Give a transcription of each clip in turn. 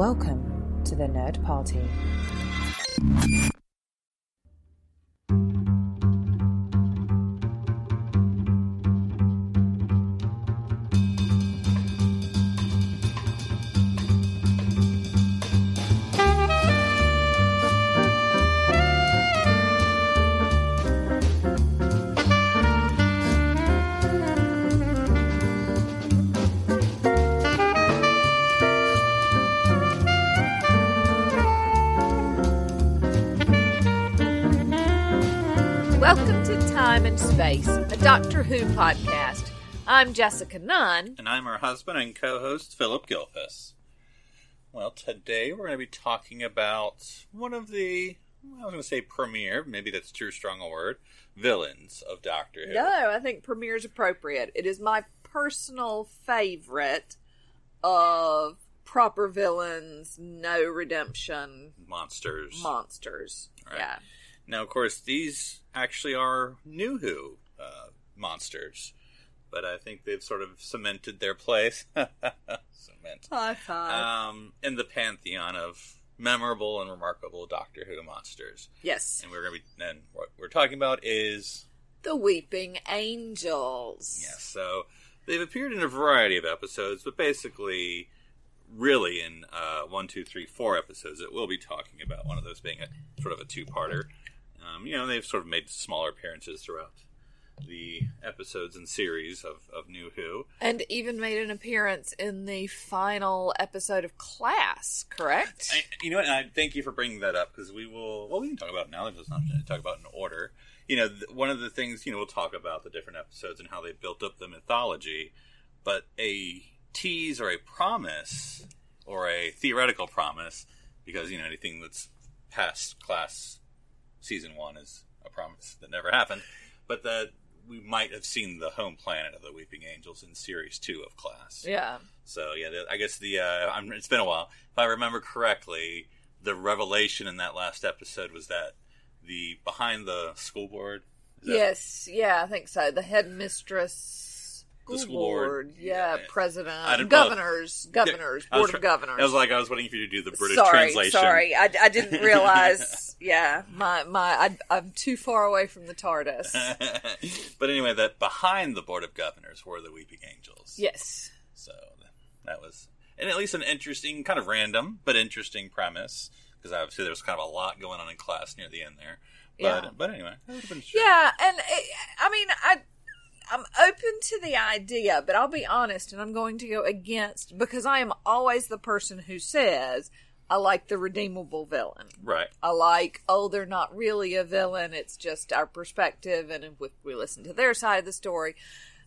Welcome to the Nerd Party. Space, a Doctor Who podcast. I'm Jessica Nunn. And I'm her husband and co host, Philip Gilfus. Well, today we're going to be talking about one of the, I was going to say premiere, maybe that's too strong a word, villains of Doctor Who. No, I think premiere is appropriate. It is my personal favorite of proper villains, no redemption Monsters. monsters. Right. Yeah. Now, of course, these actually are New Who uh, monsters, but I think they've sort of cemented their place. Cement. High five. Um, in the pantheon of memorable and remarkable Doctor Who monsters. yes. And we're going to be, and what we're talking about is The Weeping Angels. Yes, so they've appeared in a variety of episodes, but basically, really in uh, one, two, three, four episodes that we'll be talking about. One of those being a sort of a two-parter. Um, you know, they've sort of made smaller appearances throughout the episodes and series of, of New Who. And even made an appearance in the final episode of Class, correct? I, you know what? I thank you for bringing that up because we will. Well, we can talk about it now. Let's not talk about it in order. You know, th- one of the things you know we'll talk about the different episodes and how they built up the mythology, but a tease or a promise or a theoretical promise, because you know anything that's past class season one is a promise that never happened, but that we might have seen the home planet of the Weeping Angels in series two of Class. yeah. So yeah, I guess the uh, I'm, it's been a while. If I remember correctly, the revelation in that last episode was that the behind the school board. is that- Yes, yeah, I think so. The headmistress, The school school board, board, yeah, yeah. President, governors, governors, was board of governors. I was like, I was waiting for you to do the British sorry, translation. sorry, I, I didn't realize. yeah, my my, I, I'm too far away from the TARDIS. but anyway, that behind the board of governors were the Weeping Angels. yes, So that was, and at least an interesting, kind of random but interesting premise because obviously there was kind of a lot going on in class near the end there. But Yeah. but anyway, that would have been yeah, and it, I mean, I. I'm open to the idea, but I'll be honest, and I'm going to go against because I am always the person who says I like the redeemable villain. right. I like, oh, they're not really a villain. It's just our perspective, and if we- listen to their side of the story.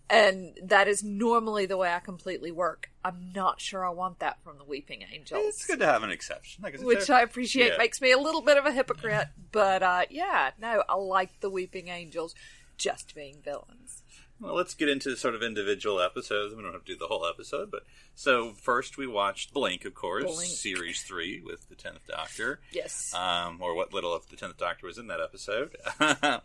And that is normally the way I completely work. I'm not sure I want that from the Weeping Angels. It's good to have an exception, like Which I appreciate. yeah. Makes me a little bit of a hypocrite. But uh, yeah, no, I like the Weeping Angels just being villains. Well, let's get into sort of individual episodes. We don't have to do the whole episode, but so first we watched Blink, of course, Blink. series three with the Tenth Doctor. Yes. Um, or what little of the Tenth Doctor was in that episode.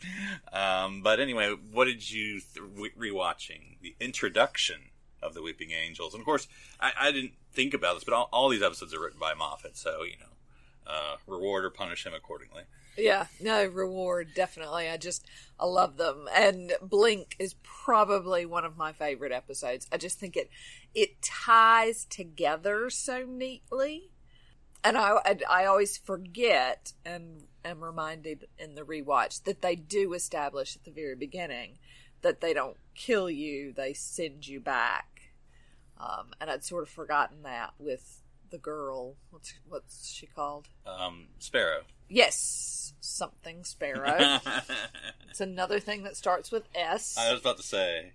um, but anyway, what did you th- rewatching the introduction of the Weeping Angels? And of course, I, I didn't think about this, but all, all these episodes are written by Moffat, so you know, uh, reward or punish him accordingly. Yeah, no reward, definitely. I just I love them, and Blink is probably one of my favorite episodes. I just think it it ties together so neatly, and I I, I always forget and am reminded in the rewatch that they do establish at the very beginning that they don't kill you; they send you back. Um, and I'd sort of forgotten that with the girl. What's what's she called? Um, Sparrow. Yes, something sparrow. it's another thing that starts with S. I was about to say,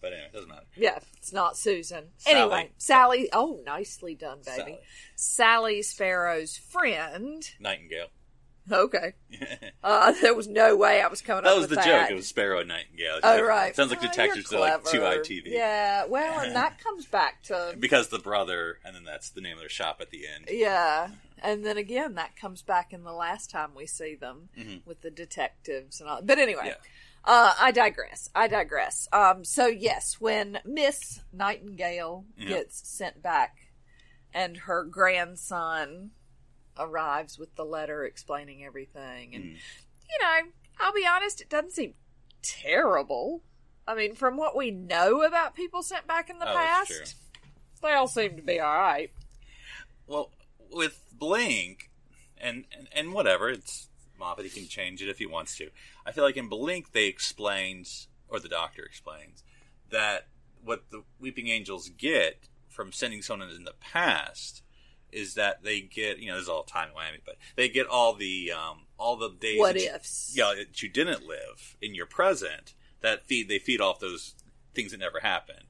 but anyway, it doesn't matter. yeah, it's not Susan. Sally. Anyway, Sally. Oh, nicely done, baby. Sally. Sally Sparrow's friend. Nightingale. Okay. Uh, there was no way I was coming that up was with the that. joke. It was Sparrow and Nightingale. Oh right. Sounds like Oh, detectives you're like two. ITV. Yeah. Well, and that comes back to Because the brother, and then that's the name of their shop at the end. Yeah. And then again, that comes back in the last time we see them Mhm. with the detectives and all. But anyway, Yeah. uh, I digress. I digress. Um, so yes, when Miss Nightingale Yeah. gets sent back and her grandson arrives with the letter explaining everything. And, Mm. you know, I'll be honest, it doesn't seem terrible. I mean, from what we know about people sent back in the Oh, past, they all seem to be all right. Well, with Blink and, and and whatever, it's Moffat. He can change it if he wants to. I feel like in Blink they explained, or the Doctor explains, that what the Weeping Angels get from sending someone in the past is that they get, you know, this is all time whammy, but they get all the um, all the days What that you- ifs? yeah, that you didn't live in your present. That feed they feed off those things that never happened.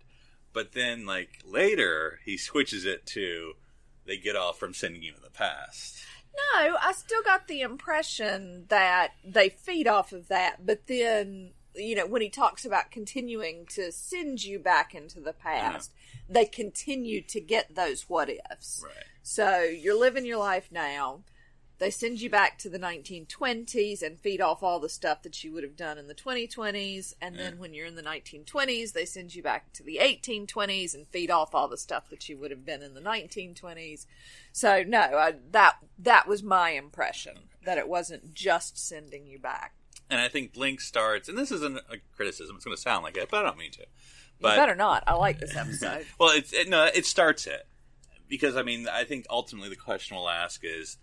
But then, like later, he switches it to they get off from sending you in the past. No, I still got the impression that they feed off of that, but then, you know, when he talks about continuing to send you back into the uh-huh. past, they continue to get those what ifs. Right. So you're living your life now. They send you back to the 1920s and feed off all the stuff that you would have done in the 2020s. And then when you're in the 1920s, they send you back to the 1820s and feed off all the stuff that you would have been in the 1920s. So no, I, that that was my impression that it wasn't just sending you back. And I think Blink starts, and this isn't a criticism. It's going to sound like it, but I don't mean to. You But better not. I like this episode. well, it's it, no, it starts it because I mean, I think ultimately the question we'll ask is,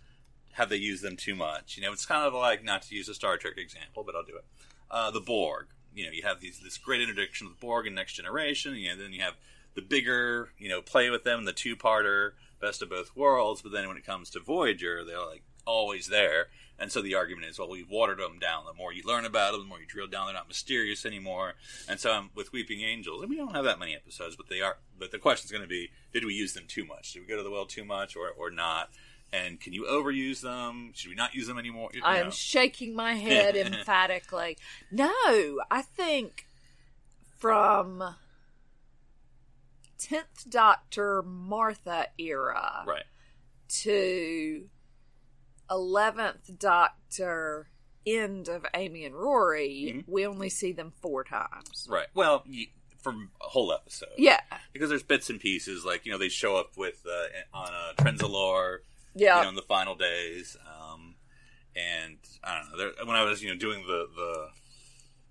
have they used them too much? You know, it's kind of like not to use a Star Trek example, but I'll do it. Uh, the Borg. You know, you have these this great introduction of the Borg in Next Generation. You know, then you have the bigger, you know, play with them, the two parter, best of both worlds. But then when it comes to Voyager, they're like always there. And so the argument is, well, we've watered them down. The more you learn about them, the more you drill down, they're not mysterious anymore. And so um, with Weeping Angels, and we don't have that many episodes, but they are. But the question is going to be, did we use them too much? Did we go to the well too much, or or not? And can you overuse them? Should we not use them anymore? You I know. am shaking my head emphatically. No, I think from 10th Doctor Martha era right. to 11th Doctor end of Amy and Rory, Mm-hmm. we only see them four times. Right. Well, you, from a whole episode. Yeah. Because there's bits and pieces, like you know, they show up with uh, on a Trenzalore, Yeah. you know, in the final days. Um, and I don't know. There, when I was you know doing the the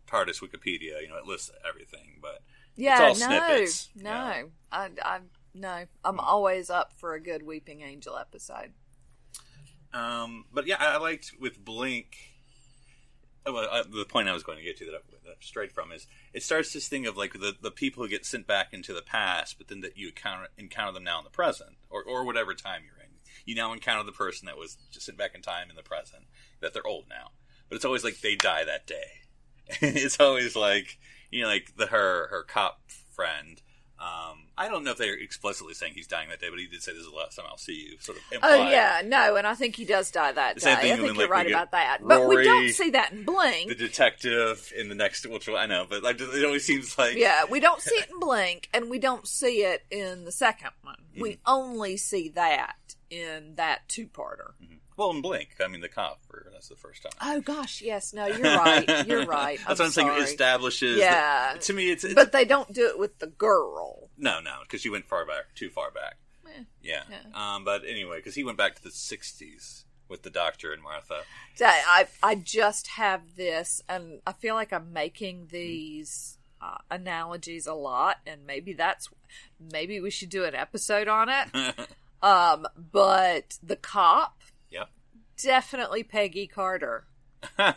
TARDIS Wikipedia, you know, it lists everything, but yeah, all no, snippets, no. I, I, no, I'm always up for a good Weeping Angel episode. Um, but yeah, I I liked with Blink. uh, Well, uh, the point I was going to get to that I, that I strayed from is it starts this thing of like the, the people who get sent back into the past, but then that you encounter encounter them now in the present or or whatever time you're. You now encounter the person that was just sent back in time in the present that they're old now, but it's always like they die that day. it's always like you know, like the her her cop friend. Um, I don't know if they're explicitly saying he's dying that day, but he did say this is the last time I'll see you. Sort of. Oh yeah, no, and I think he does die that day. same thing I think you're right about that. But we don't see that in Blink. the detective in the next which I know, but like it always seems like Yeah, we don't see it in Blink, and we don't see it in the second one. Mm-hmm. We only see that in that two-parter. well in Blink. I mean the cop for that's the first time. Oh gosh, yes, no, you're right. You're right. That's what I'm saying. It establishes. Yeah. that- to me, it's, it's But they don't do it with the girl. no, no, because you went far back, too far back. Eh, Yeah. Yeah. Um, but anyway, because he went back to the '60s with the Doctor and Martha. I I just have this, and I feel like I'm making these uh, analogies a lot, and maybe that's maybe we should do an episode on it. um, but the cop yep. definitely Peggy Carter. I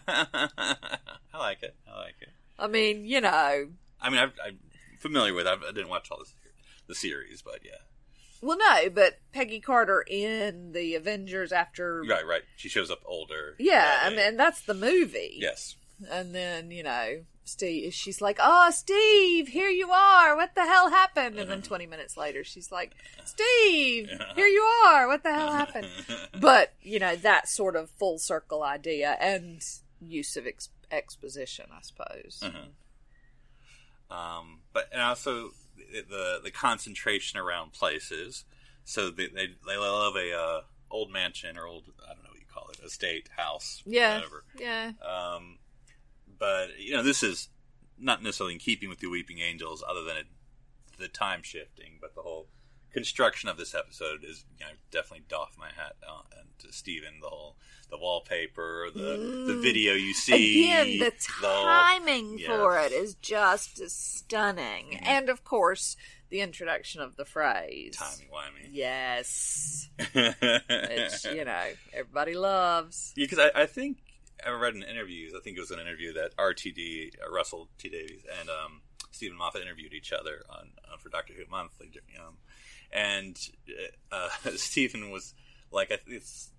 like it. I like it. I mean, you know, I mean, I've, I'm familiar with. I've, I didn't watch all the the series, but yeah. well, no, but Peggy Carter in the Avengers after, Right, right. She shows up older. yeah, I mean that's the movie. Yes. And then, you know, Steve, she's like, oh, Steve, here you are. What the hell happened? And then 20 minutes later, she's like, Steve, here you are. What the hell happened? But, you know, that sort of full circle idea and use of ex- exposition, I suppose. Um, but and also the, the the concentration around places. So they they, they love a uh, old mansion or old I don't know what you call it estate house Yeah. whatever. Yeah. Um, but you know this is not necessarily in keeping with the Weeping Angels, other than it, the time shifting, but the whole construction of this episode is you know definitely doff my hat uh, and to Steven the whole the wallpaper the the video you see Mm. Again, the whole- timing for yes. it is just stunning. Mhm. And of course, the introduction of the phrase. timey wimey Yes. yeah Which, you know, everybody loves. because I, I think I read in interviews I think it was an interview that RTD uh, Russell T Davies and um, Steven Moffat interviewed each other on, on for Doctor Who Monthly um, and uh, Steven was like it's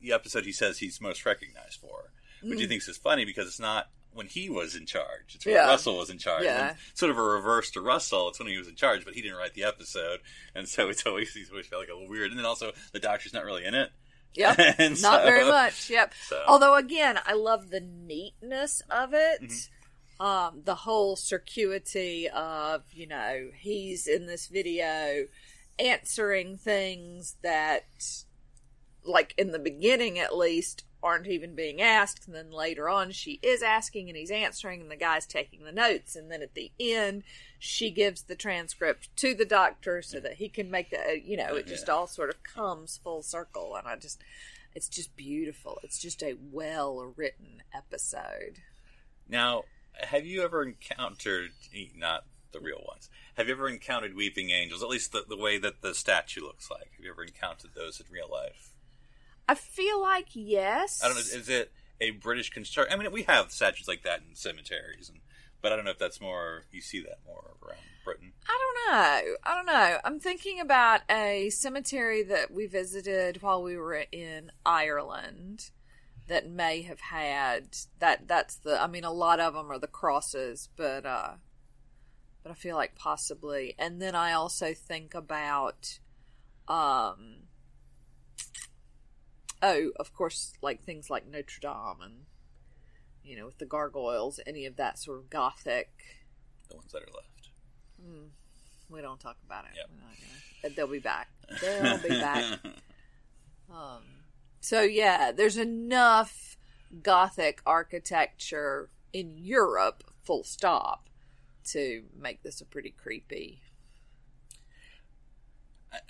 the episode he says he's most recognized for which he Mm. thinks is funny because it's not when he was in charge. It's when Yeah. Russell was in charge. Yeah. Sort of a reverse to Russell. It's when he was in charge, but he didn't write the episode, and so it's always he's always felt like a little weird. And then also the Doctor's not really in it. Yep. Not so- very much. Yep. So Although, again, I love the neatness of it. Mm-hmm. Um, the whole circuity of, you know, he's in this video answering things that, like in the beginning at least, aren't even being asked. And then later on, she is asking and he's answering, and the guy's taking the notes. And then at the end, she gives the transcript to the doctor so that he can make the, you know, it just all sort of comes full circle. And I just, it's just beautiful. It's just a well written episode. now, have you ever encountered not the real ones? Have you ever encountered weeping angels? At least the, the way that the statue looks like. Have you ever encountered those in real life? I feel like yes. I don't know. Is it a British construct? I mean, we have statues like that in cemeteries, and but I don't know if that's more. You see that more around Britain. I don't know. I don't know. I'm thinking about a cemetery that we visited while we were in Ireland that may have had that that's the I mean a lot of them are the crosses but uh but I feel like possibly and then I also think about um oh of course like things like Notre Dame and you know with the gargoyles any of that sort of gothic The ones that are left. we don't talk about it. Yep. Gonna- They'll be back. They'll be back. Um, so yeah, there's enough Gothic architecture in Europe, full stop, to make this a pretty creepy.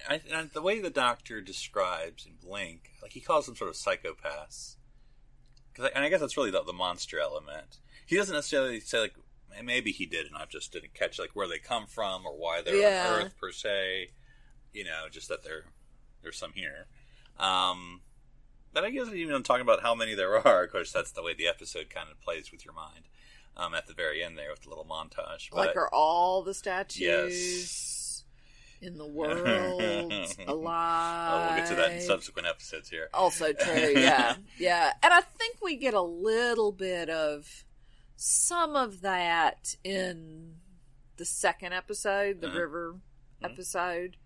I, I, the way the Doctor describes in Blink, like he calls them sort of psychopaths. 'Cause I, and I guess that's really the, the monster element. He doesn't necessarily say like maybe he did, and I just didn't catch like where they come from or why they're Yeah. on Earth per se. You know, just that there there's some here. Um, but I guess even talking about how many there are. Of course, that's the way the episode kind of plays with your mind. Um, at the very end there with the little montage. like, But- are all the statues Yes. In the world alive? Oh, we'll get to that in subsequent episodes here. Also true, yeah. Yeah. And I think we get a little bit of some of that in the second episode, the Uh-huh. river episode.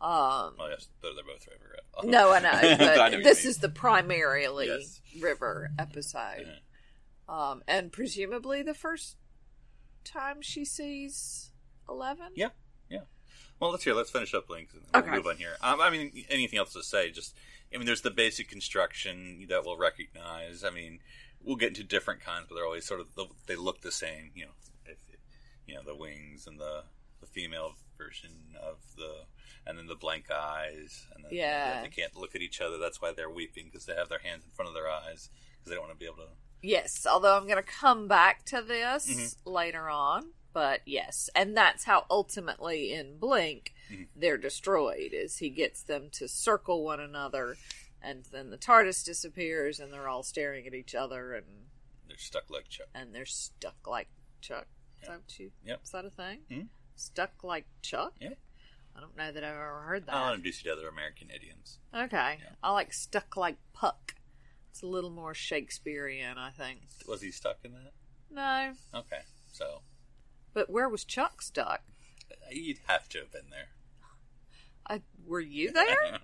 Um Well, yes, they're, they're both river. no, I know, I know but what this is the primarily Yes. river episode. Um and presumably the first time she sees Eleven. Yeah. Well, let's hear. Let's finish up links and we'll move on here. Um, I mean, anything else to say? Just, I mean, there's the basic construction that we'll recognize. I mean, we'll get into different kinds, but they're always sort of they look the same. You know, if, you know the wings and the the female version of the and then the blank eyes and then Yeah. they can't look at each other. That's why they're weeping because they have their hands in front of their eyes because they don't want to be able to. Yes, although I'm going to come back to this Mm-hmm. later on, but yes, and that's how ultimately in Blink Mm-hmm. they're destroyed is he gets them to circle one another and then the TARDIS disappears and they're all staring at each other and They're stuck like Chuck. and they're stuck like Chuck. Is that, what you, Yep. is that a thing? Mhm. Stuck like Chuck? Yep. I don't know that I've ever heard that. I'll introduce you to other American idioms. okay. I like stuck like Puck. It's a little more Shakespearean, I think. Was he stuck in that? No. Okay, so But where was Chuck stuck? you'd have to have been there. I, were you there?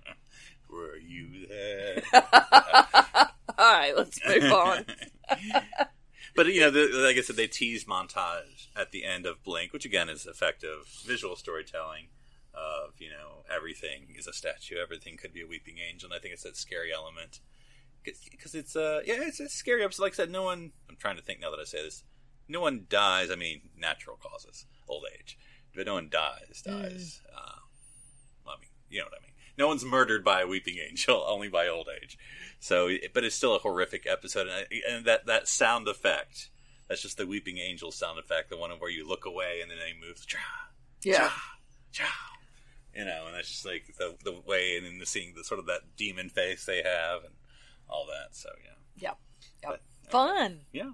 Were you there? All right, let's move on. but you know, the, like I said, they tease montage at the end of Blink, which again is effective visual storytelling of you know everything is a statue, everything could be a weeping angel, and I think it's that scary element because it's uh yeah it's a scary episode. Like I said, no one. I'm trying to think now that I say this. No one dies. I mean, natural causes, old age, but no one dies. Dies. Uh, I mean, you know what I mean. no one's murdered by a weeping angel, only by old age. So, but it's still a horrific episode, and, and that that sound effect. That's just the weeping angel sound effect, the one where you look away and then they move. Cha, Yeah. cha, you know, and that's just like the the way, and then the seeing the sort of that demon face they have, and all that. So yeah. Yep. Yep. But- Fun. Yeah.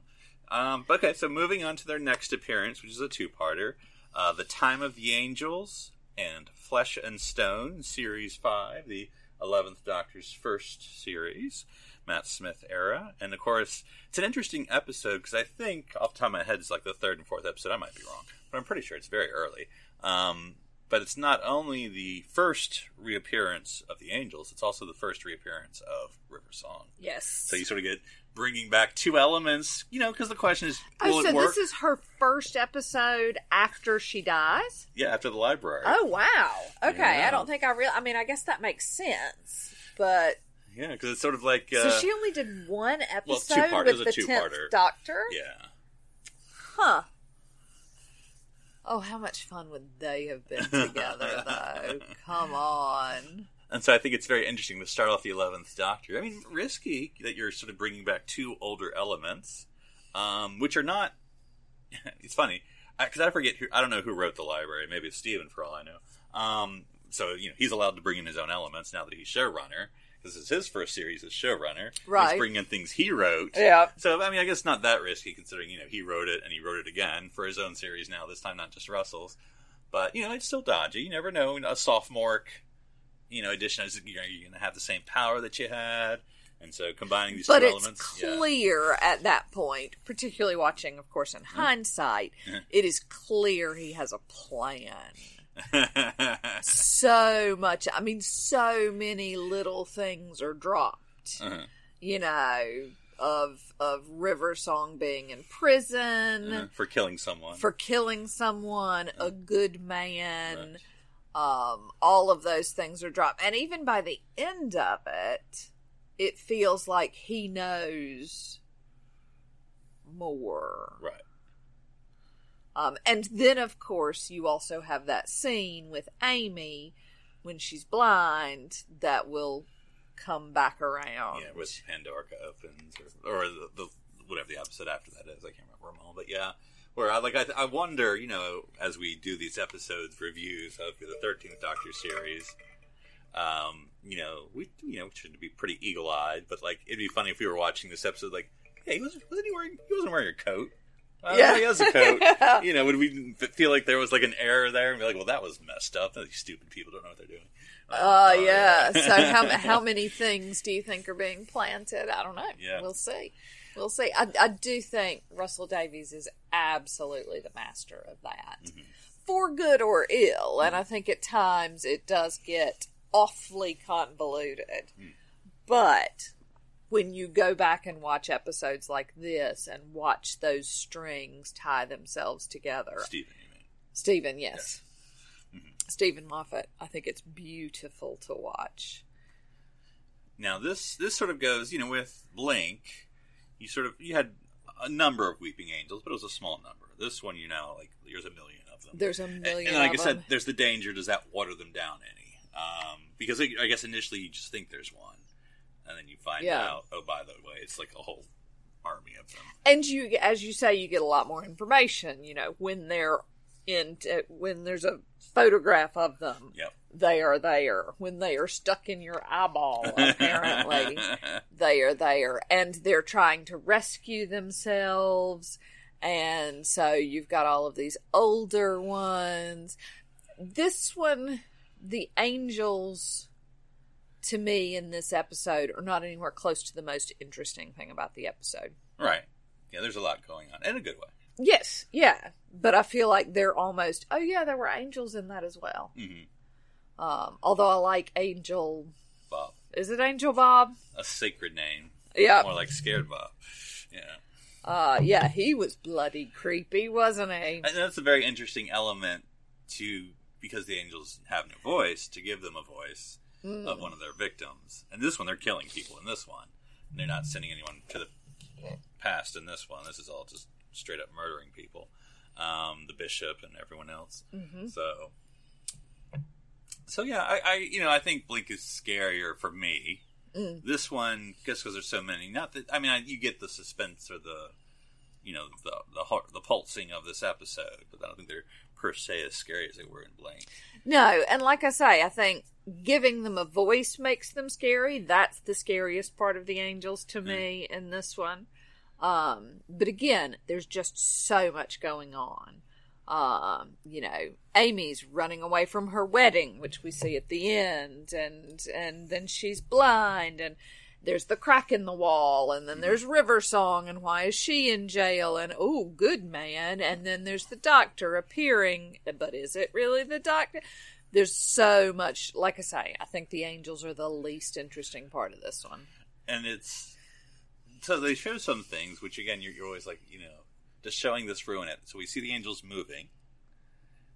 Um, but okay, so moving on to their next appearance, which is a two-parter, uh, "The Time of the Angels" and "Flesh and Stone" series five, the eleventh Doctor's first series, Matt Smith era, and of course, it's an interesting episode because I think off the top of my head it's like the third and fourth episode. I might be wrong, but I'm pretty sure it's very early. Um, but it's not only the first reappearance of the angels; it's also the first reappearance of River Song. Yes. So you sort of get bringing back two elements, you know, because the question is, will Oh, it so work? this is her first episode after she dies? yeah, after the library. Oh wow. Okay, Yeah. I don't think I real. I mean, I guess that makes sense, but Yeah, because it's sort of like, uh, so she only did one episode two-part- with the tenth. Doctor. yeah, Huh. Oh, how much fun would they have been together, though? Come on. And so I think it's very interesting to start off the eleventh Doctor. I mean, risky that you're sort of bringing back two older elements, um, which are not. it's funny because I forget who I don't know who wrote the library. Maybe it's Steven for all I know. Um, so you know he's allowed to bring in his own elements now that he's showrunner. This is his first series as showrunner. Right. He's bringing in things he wrote. Yeah. So I mean, I guess not that risky considering you know he wrote it and he wrote it again for his own series now. This time, not just Russell's, but you know it's still dodgy. You never know. A sophomore, you know, edition is you know, you're going to have the same power that you had, and so combining these But two it's elements, yeah. clear at that point, particularly watching, of course, in hindsight, it is clear he has a plan. So much. I mean, so many little things are dropped. Uh-huh. You know, of of River Song being in prison. Uh, for killing someone. for killing someone, a good man. Um, all of those things are dropped, and even by the end of it, it feels like he knows more. right. Um, and then, of course, you also have that scene with Amy when she's blind that will come back around. Yeah, with Pandorica Opens, or, or the, the whatever the episode after that is. I can't remember them all, but yeah. Where I like, I, I wonder, you know, as we do these episodes reviews of the Thirteenth Doctor series, um, you know, we you know should be pretty eagle eyed, but like it'd be funny if we were watching this episode, like, hey, wasn't, wasn't he wearing? He wasn't wearing a coat. Uh, Yeah. he has a coat. Yeah. You know, would we feel like there was like an error there and be like, well, that was messed up. These stupid people don't know what they're doing. Oh Uh, yeah. so how how many things do you think are being planted? I don't know. Yeah. We'll see. We'll see. I, I do think Russell Davies is absolutely the master of that, Mm-hmm. for good or ill. And I think at times it does get awfully convoluted. Hmm. But when you go back and watch episodes like this and watch those strings tie themselves together, Steven, you mean? Steven, yes. Mm-hmm. Steven Moffat. I think it's beautiful to watch. Now this this sort of goes, you know, with Blink, you sort of you had a number of weeping angels, but it was a small number. This one, you know, like there's a million of them. There's a million and, like of I said, them. there's the danger. Does that water them down any? Um, because I I guess initially you just think there's one, and then you find Yeah. out, oh, by the way, it's like a whole army of them. And you, as you say, you get a lot more information. You know, when they're in, when there's a photograph of them, Yep. They are there. When they are stuck in your eyeball, apparently, they are there, and they're trying to rescue themselves. And so you've got all of these older ones. This one, the angels, to me in this episode, are not anywhere close to the most interesting thing about the episode. right. Yeah, there's a lot going on in a good way. Yes, yeah, but I feel like they're almost. Oh yeah, there were angels in that as well. hmm Um, although I like Angel. Bob, Is it Angel Bob? a sacred name, Yeah. more like scared Bob. Yeah. Uh, yeah, he was bloody creepy, wasn't he? And that's a very interesting element to because the angels have no voice to give them a voice of one of their victims. And this one, they're killing people. In this one, And they're not sending anyone to the past. In this one, this is all just straight up murdering people, um, the bishop and everyone else. So, so yeah, I, I you know I think Blink is scarier for me. Mm. This one, just because there's so many. Not that I mean, I, you get the suspense or the, you know, the the heart, the pulsing of this episode, but I don't think they're per se as scary as they were in Blink. No, and like I say, I think giving them a voice makes them scary. That's the scariest part of the angels to me in this one. Um, but again, there's just so much going on. Um, you know, Amy's running away from her wedding, which we see at the end, and and then she's blind, and there's the crack in the wall, and then there's River Song, and why is she in jail? And oh, good man, and then there's the doctor appearing, but is it really the doctor? There's so much. Like I say, I think the angels are the least interesting part of this one. and it's so they show some things which again you're, you're always like you know just showing this ruin it so we see the angels moving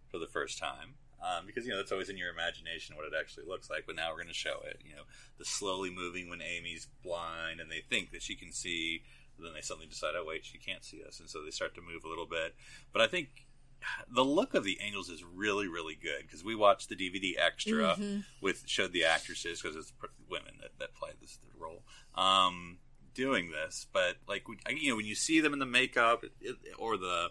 for the first time um, because you know that's always in your imagination what it actually looks like but now we're going to show it you know the slowly moving when amy's blind and they think that she can see but then they suddenly decide oh wait she can't see us and so they start to move a little bit. But i think the look of the angels is really really good because we watched the dvd extra with showed the actresses because it's women that, that play this role. Um, doing this but like you know when you see them in the makeup or the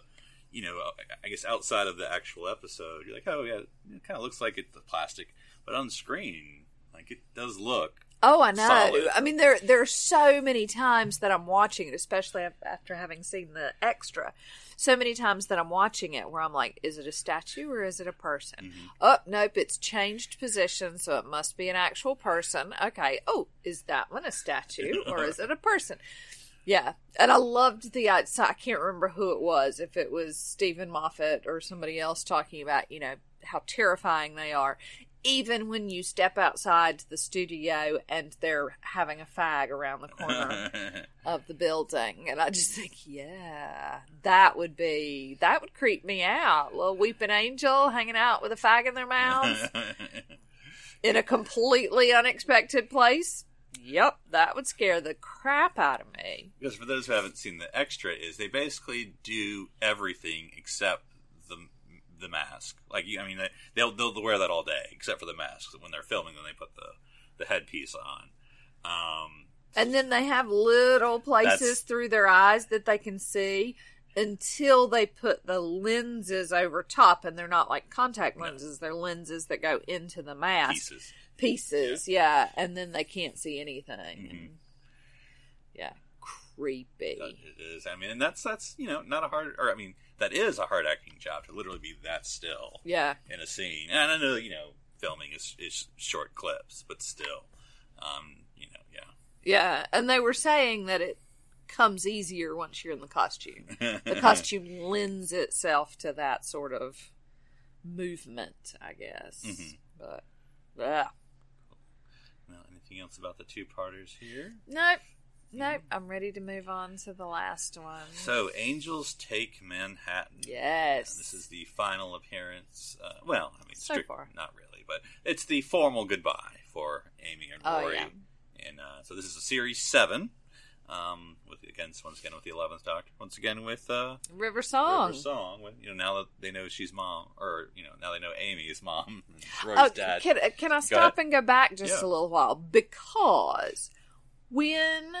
you know i guess outside of the actual episode you're like oh yeah it kind of looks like it's plastic. But on screen like it does look Oh, I know. Solid. I mean, there there are so many times that I'm watching it, especially after having seen the extra. So many times that I'm watching it, where I'm like, "Is it a statue or is it a person?" Mm-hmm. Oh, nope, it's changed position, so it must be an actual person. Okay. Oh, is that one a statue or is it a person? Yeah, and I loved the. I can't remember who it was. If it was Steven Moffat or somebody else talking about, you know, how terrifying they are. Even when you step outside the studio and they're having a fag around the corner of the building, and I just think, yeah, that would be that would creep me out. little weeping angel hanging out with a fag in their mouth in a completely unexpected place. Yep, that would scare the crap out of me. because for those who haven't seen the extra is they basically do everything except the mask like i mean they, they'll they'll wear that all day except for the mask when they're filming then they put the the headpiece on um And then they have little places through their eyes that they can see until they put the lenses over top, and they're not like contact lenses; they're lenses that go into the mask pieces pieces. Yeah, and then they can't see anything. Mhm. And, yeah, creepy. It is i mean and that's that's you know not a hard or i mean that is a hard acting job to literally be that still Yeah, in a scene and i know you know filming is, is short clips but still um you know yeah yeah, and they were saying that it comes easier once you're in the costume. the costume lends itself to that sort of movement, I guess. Mhm. But yeah. well, anything else about the two parters here Nope. Nope. I'm ready to move on to the last one. So, Angels Take Manhattan. yes. This is the final appearance. Uh, well, I mean, So strict- far. not really, but it's the formal goodbye for Amy and Rory. Oh, yeah. And uh, so this is a series seven. Um, with again, once again with the eleventh Doctor. Once again with uh, River Song. River Song. When you know now that they know she's mom, or you know now they know Amy is mom, and Rory's Oh, dad. can, can I stop and go back just Yeah. a little while? Because when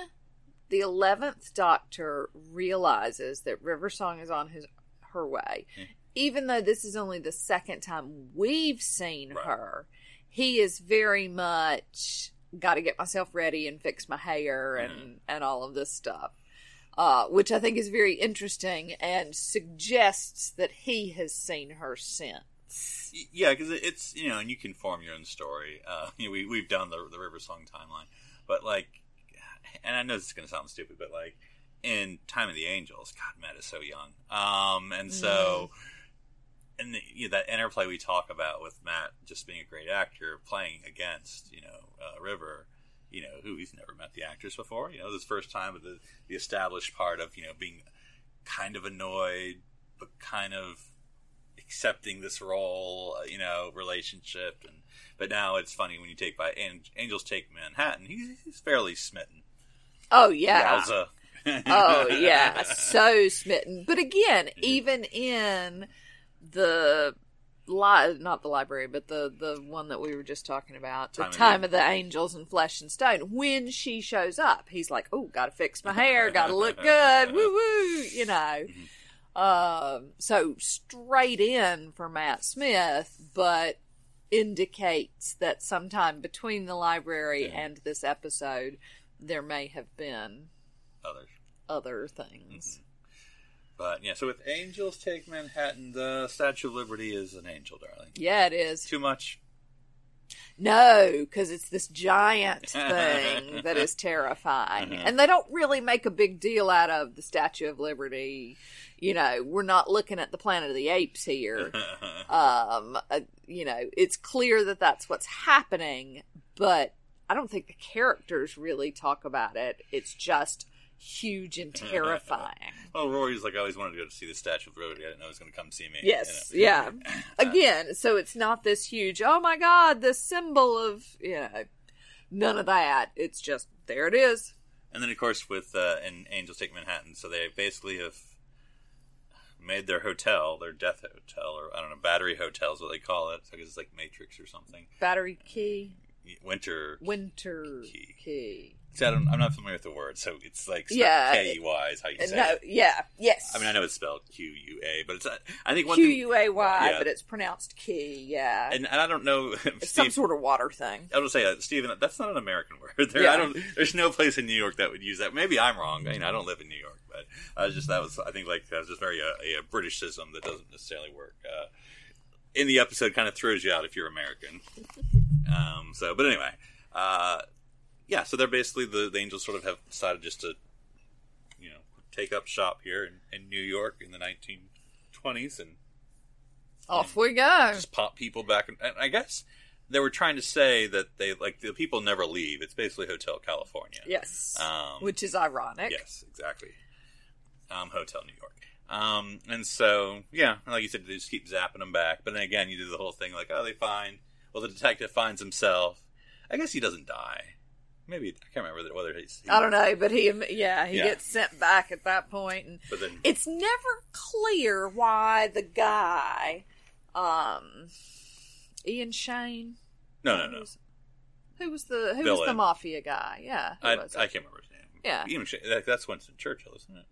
the 11th Doctor realizes that River Song is on his her way, Hmm. even though this is only the second time we've seen Right. her, he is very much got to get myself ready and fix my hair and, Mm-hmm. and all of this stuff. Uh, which I think is very interesting and suggests that he has seen her since. Yeah, because it's you know, and you can form your own story. Uh, you know, we we've done the the River Song timeline, but like, and I know this is going to sound stupid, but like in Time of the Angels, God, Matt is so young, um, and so. And the, you know, that interplay we talk about with Matt just being a great actor, playing against you know uh, River, you know who he's never met the actress before. You know, this first time with the the established part of you know being kind of annoyed, but kind of accepting this role, uh, you know, relationship, and but now it's funny when you take by An- Angels take Manhattan, he's, he's fairly smitten. Oh yeah. Yowza. oh yeah, so smitten. But again, even in the li- not the library, but the the one that we were just talking about, Time the of time the- of the angels and flesh and stone. When she shows up, he's like, "Oh, got to fix my hair, got to look good, woo woo," you know. Um, so straight in for Matt Smith, but indicates that sometime between the library Yeah. and this episode, there may have been Others. other things. But yeah, so with Angels Take Manhattan, the Statue of Liberty is an angel, darling. Yeah, it is. Too much. No, because it's this giant thing that is terrifying. Mhm. And they don't really make a big deal out of the Statue of Liberty. You know, we're not looking at the Planet of the Apes here. um, uh, you know, it's clear that that's what's happening, but I don't think the characters really talk about it. It's just huge and terrifying. well, Rory's like, I always wanted to go to see the Statue of Liberty. I didn't know he was going to come see me. Yes, you know. yeah. Again, so it's not this huge, oh my god, the symbol of, you know, none of that. It's just, there it is. And then, of course, with uh, in Angels Take Manhattan, so they basically have made their hotel, their death hotel, or I don't know, battery hotel is what they call it. So I guess it's like Matrix or something. Battery key, Winter. winter Key. key. See, I don't, I'm not familiar with the word, so it's like Yeah. K E Y is how you say No, it. yeah, yes. I mean, I know it's spelled Q U A, but it's. I think one Q U A Y, Yeah. but it's pronounced key, yeah. and, and I don't know. it's some sort of water thing. I would say, uh, Steven, that's not an American word. There, Yeah. I don't. There's no place in New York that would use that. Maybe I'm wrong. You know, I don't live in New York, but I was just that was. I think like that was just very uh, a, Britishism that doesn't necessarily work. Uh, in the episode, kind of throws you out if you're American. Um, so, but anyway, uh, yeah. So they're basically the, the angels sort of have decided just to, you know, take up shop here in, in New York in the 1920s and Off we go. just pop people back. And, and I guess they were trying to say that they like the people never leave. It's basically Hotel California. Yes. Um, Which is ironic. Yes, exactly. Um, Hotel New York. Um, and so yeah, like you said, they just keep zapping them back. But then again, you do the whole thing like, oh, they find. Well, the detective finds himself. I guess he doesn't die. Maybe I can't remember whether he's. I don't know, but he, yeah, he Yeah. gets sent back at that point, and But then it's never clear why the guy, um, Ian McShane. no, no, Who no. was, who was the who was the mafia guy? Yeah, who I, was? I can't remember his name. Yeah. even Sh- that, that's Winston Churchill, isn't it?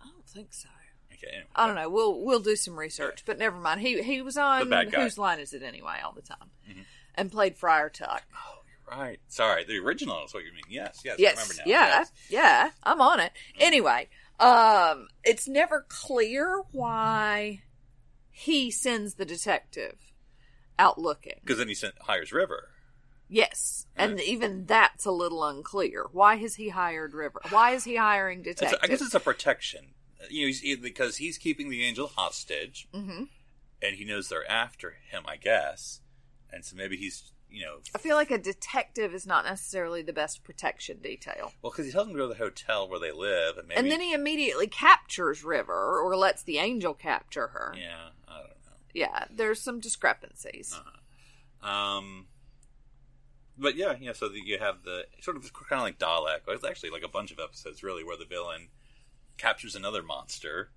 I don't think so. Okay, anyway. I don't know. We'll we'll do some research, but never mind. He he was on bad guy. whose line is it anyway all the time, Mhm. and played Friar Tuck. Oh, you're right. Sorry, the original is what you mean. Yes, yes. I Yes, remember now. yeah, Yes. yeah. I'm on it. Anyway, um, it's never clear why he sends the detective out looking. Because then he sent, hires River. Yes, and even that's a little unclear. Why has he hired River? Why is he hiring It's detectives? a, I guess it's a protection. You know, he's, he- because he's keeping the angel hostage, hmm and he knows they're after him. I guess, and so maybe he's you know I feel like a detective is not necessarily the best protection detail. well because he tells them to go to the hotel where they live, and maybe and then he immediately captures River, or lets the angel capture her. yeah I don't know. Yeah, there's some discrepancies. Um, but yeah, yeah. So the, you have the sort of kind of like Dalek. It's actually like a bunch of episodes, really, where the villain captures another monster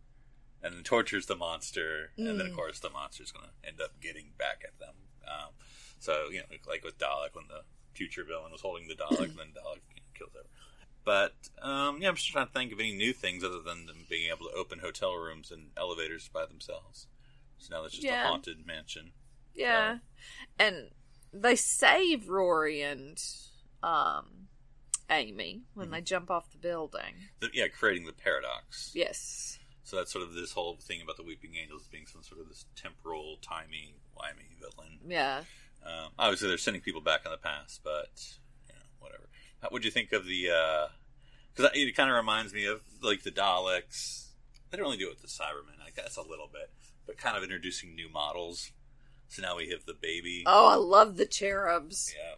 and then tortures the monster, and then of course the monster's going to end up getting back at them. Um, so you know, like with Dalek, when the future villain was holding the Dalek, and then Dalek you know, kills her. But um, yeah, I'm just trying to think of any new things other than them being able to open hotel rooms and elevators by themselves. So now it's just Yeah. a haunted mansion. Yeah. And they save Rory and um Amy when Mm-hmm. they jump off the building. The, yeah, creating the paradox. Yes. So that's sort of this whole thing about the Weeping Angels being some sort of this temporal, timey, wimey villain. Yeah. Um, obviously, they're sending people back in the past, but you know, whatever. How would you think of the? Because it kind of reminds me of like the Daleks. They don't really do it with the Cybermen, I guess a little bit, but kind of introducing new models. So now we have the baby. Oh, I love the cherubs. Yeah.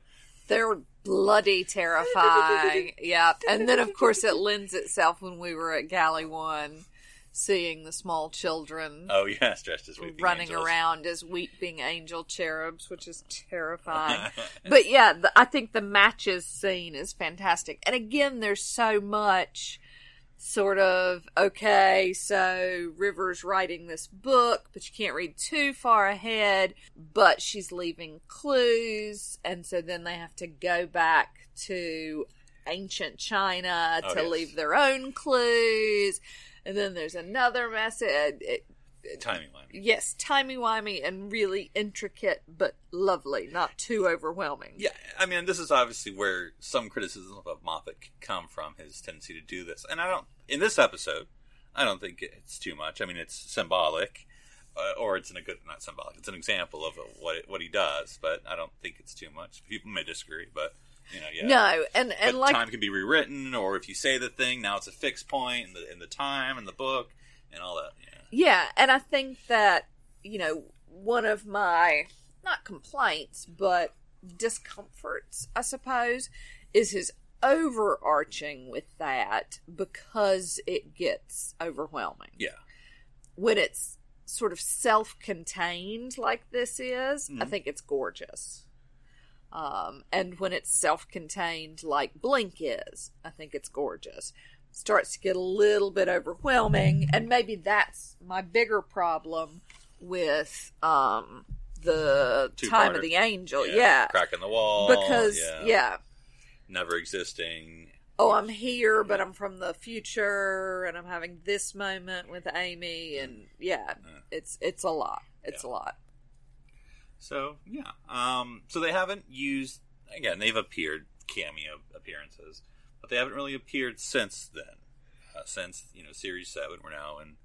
They're bloody terrifying. yeah. And then of course it lends itself when we were at Galley One seeing the small children Oh yes, dressed as Weeping running Angels. around as weeping angel cherubs, which is terrifying. but yeah, the, I think the matches scene is fantastic. And again, there's so much sort of okay, so River's writing this book, but you can't read too far ahead, but she's leaving clues, and so then they have to go back to ancient China Oh, to yes. leave their own clues. And then there's another message. It, Line. yes, timey wimey and really intricate, but lovely, not too overwhelming. Yeah, I mean, this is obviously where some criticism of Moffat can come from, his tendency to do this. And I don't, in this episode, I don't think it's too much. I mean, it's symbolic, uh, or it's in a good, not symbolic, it's an example of what it, what he does, but I don't think it's too much. People may disagree, but, you know, yeah. No, and and but like time can be rewritten, or if you say the thing, now it's a fixed point in the, in the time, in the book, and all that. Yeah, and I think that, you know, one of my, not complaints, but discomforts, I suppose, is his overarching with that because it gets overwhelming. Yeah. When it's sort of self contained like this is, I Mhm. think it's gorgeous. Um, and when it's self contained like Blink is, I think it's gorgeous. Starts to get a little bit overwhelming, and maybe that's my bigger problem with um, the Two-parter. Time of the Angel. Yeah. Crack in the wall. Because, yeah. yeah. Never existing. Oh, I'm here, but I'm from the future, and I'm having this moment with Amy, and yeah, it's it's a lot. It's Yeah. a lot. So yeah, um, so they haven't used again. They've appeared cameo appearances, they haven't really appeared since then. Uh, since you know series seven, we're now in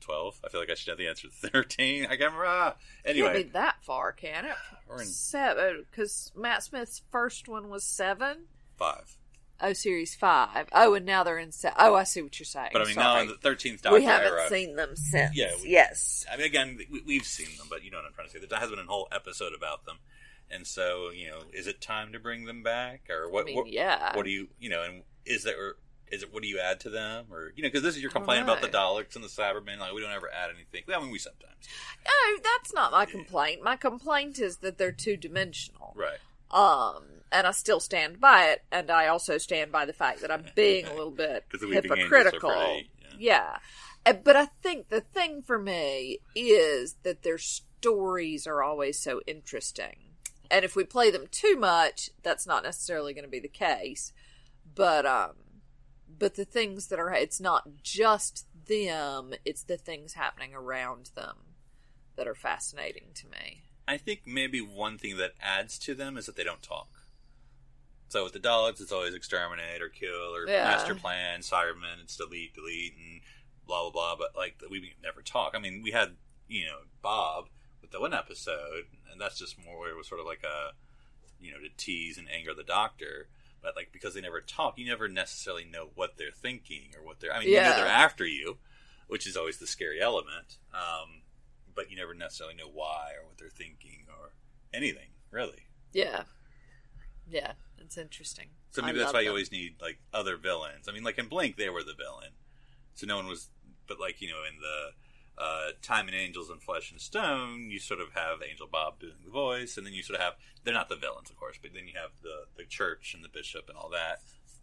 twelve. I feel like I should have the answer to thirteen. I can't remember. Ah, Can't Anyway, be that far, can it? we're in Seven, because Matt Smith's first one was seven. five. Oh, series five. Oh, and now they're in. Se- oh, I see what you're saying. But I mean, now in the thirteenth Doctor we haven't era, seen them since. Yeah, we- yes. I mean, again, we, we've seen them, but you know what I'm trying to say. There has been a whole episode about them, and so you know, is it time to bring them back, or what? I mean, what, yeah. what do you you know and is there is it what do you add to them or you know because this is your complaint about the. Daleks and the Cybermen like we don't ever add anything well, I mean we sometimes No, that's not my complaint. My complaint is that they're two dimensional. right Um, and I still stand by it, and I also stand by the fact that I'm being a little bit the Weeping Angels are hypocritical. pretty, yeah. Uh, But I think the thing for me is that their stories are always so interesting. And if we play them too much, that's not necessarily going to be the case. But um but the things that are it's not just them, it's the things happening around them that are fascinating to me. I think maybe one thing that adds to them is that they don't talk so with the dogs, it's always exterminate or kill or Yeah. master plan Cybermen it's delete delete and blah blah blah but like we never talk I mean we had you know Bob with the one episode and that's just more where it was sort of like a you know to tease and anger the doctor. But like because they never talk you never necessarily know what they're thinking or what they're i mean you know they're after you which is always the scary element um, but you never necessarily know why or what they're thinking or anything really. Yeah. Yeah, it's interesting. so I maybe that's love why you always need like other villains. I mean like in blink they were the villain. So no one was but like you know in the uh, time and angels and flesh and stone you sort of have angel bob doing the voice and then you sort of have they're not the villains of course but then you have the the church and the bishop and all that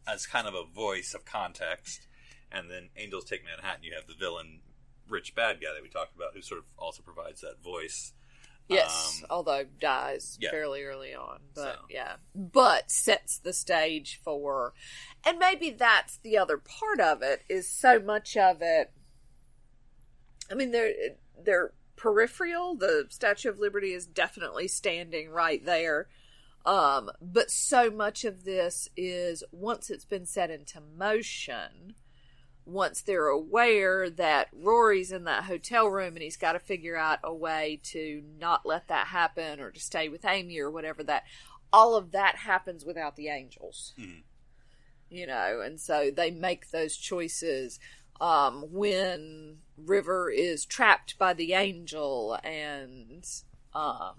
as kind of a voice of context and then angels take manhattan you have the villain rich bad guy that we talked about who sort of also provides that voice Yes, Um, although dies yeah. fairly early on, but So. yeah, but sets the stage for, and maybe that's the other part of it is so much of it. I mean, they're they're peripheral. The Statue of Liberty is definitely standing right there, um, but so much of this is once it's been set into motion. Once they're aware that Rory's in that hotel room and he's got to figure out a way to not let that happen or to stay with Amy or whatever that all of that happens without the angels. Mhm. You know, and so they make those choices um, when River is trapped by the angel and um,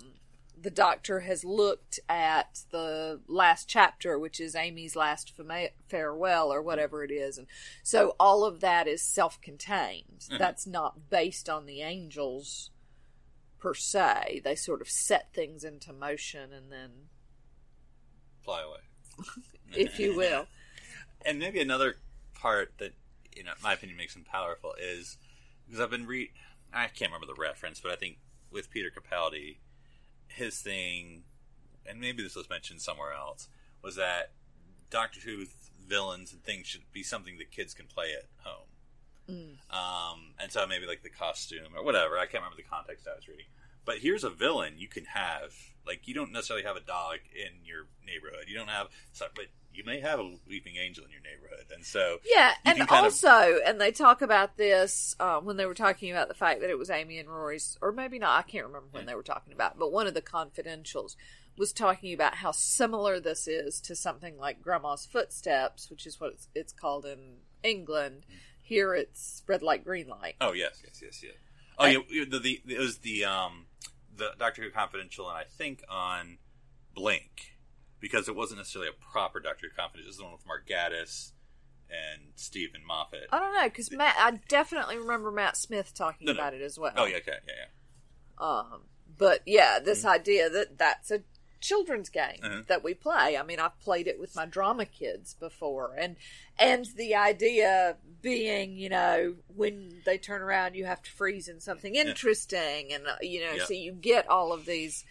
the doctor has looked at the last chapter, which is Amy's last fama- farewell or whatever it is. And so all of that is self contained. Mhm. That's not based on the angels per se. They sort of set things into motion and then, fly away if you will. and maybe another part that you know, my opinion makes him powerful is because I've been re. I can't remember the reference, but I think with Peter Capaldi, his thing, and maybe this was mentioned somewhere else, was that Doctor Who villains and things should be something that kids can play at home. Um, and so maybe like the costume or whatever. I can't remember the context I was reading. But here's a villain you can have. Like you don't necessarily have a dog in your neighborhood. You don't have, but you may have a weeping angel in your neighborhood, and so Yeah, and kind of- also, and they talk about this uh, when they were talking about the fact that it was Amy and Rory's, or maybe not. I can't remember when they were talking about. But one of the confidentials was talking about how similar this is to something like Grandma's Footsteps, which is what it's, it's called in England. Here, it's red light, green light. Oh yes, yes, yes, yes. Oh yeah, the, the it was the um the Doctor Who Confidential, and I think on Blink because it wasn't necessarily a proper Doctor Who Confidential. It was the one with Mark Gatiss and Steven Moffat. I don't know because Matt. I definitely remember Matt Smith talking No, no. about it as well. Oh yeah, okay, yeah, yeah. Um, but yeah, Mm-hmm. this idea that that's a children's game Mhm. that we play. I mean, I've played it with my drama kids before, and and the idea being, you know, when they turn around, you have to freeze in something interesting, and uh, you know, so you get all of these.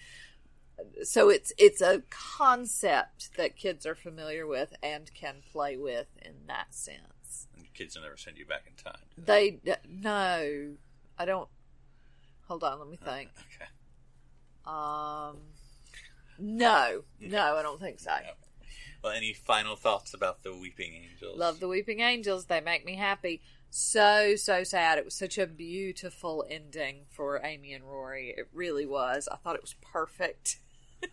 So it's it's a concept that kids are familiar with and can play with in that sense. And kids will never send you back in time. They no, I don't. Hold on, let me think. Okay. Um, no, no, I don't think so. Well, any final thoughts about the Weeping Angels? Love the Weeping Angels; they make me happy. So so sad. It was such a beautiful ending for Amy and Rory. It really was. I thought it was perfect.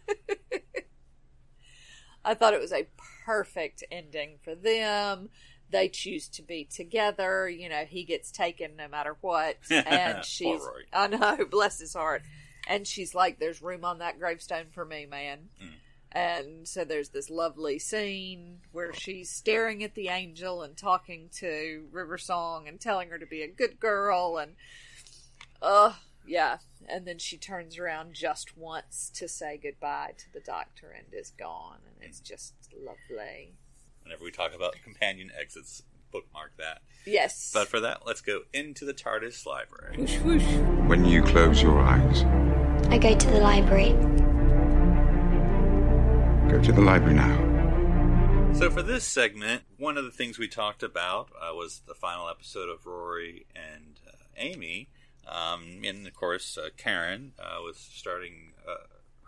I thought it was a perfect ending for them. They choose to be together. You know, he gets taken no matter what, and she's. I know, bless his heart. And she's like, "There's room on that gravestone for me, man." Mm. And so there's this lovely scene where she's staring at the angel and talking to River Song and telling her to be a good girl and uh yeah. And then she turns around just once to say goodbye to the doctor and is gone and it's just lovely. Whenever we talk about companion exits, bookmark that. Yes. But for that, let's go into the TARDIS library. whoosh, whoosh. When you close your eyes, I go to the library. Go to the library now. So for this segment, one of the things we talked about uh, was the final episode of Rory and uh, Amy, um, and of course uh, Karen uh, was starting uh,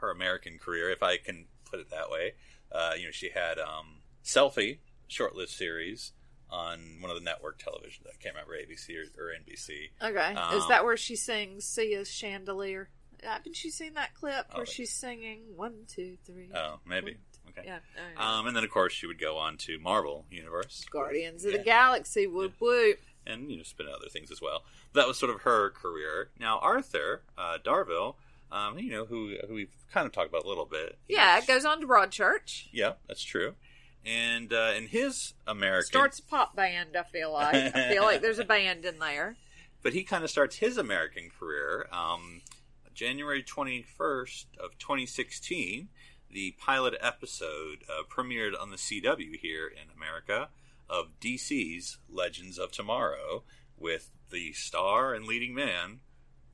her American career, if I can put it that way. Uh, you know, she had um, Selfie, short-lived series on one of the network television. I can't remember ABC or, or NBC. Okay. Is Um, that where she sings Sia's Chandelier? Haven't you seen that clip where Oh. she's singing one, two, three? Oh, maybe. one, Okay. Yeah. Um, and then of course she would go on to Marvel Universe. Guardians of Yeah. the Galaxy, whoop whoop. and you know spin other things as well. That was sort of her career. Now Arthur uh, Darvill, um, you know who who we've kind of talked about a little bit. Yeah, it goes on to Broadchurch. Yeah, that's true. And uh, in his American, Starts a pop band, I feel like. I feel like there's a band in there. but he kind of starts his American career um, January twenty first of twenty sixteen. The pilot episode uh, premiered on the CW here in America of DC's Legends of Tomorrow with the star and leading man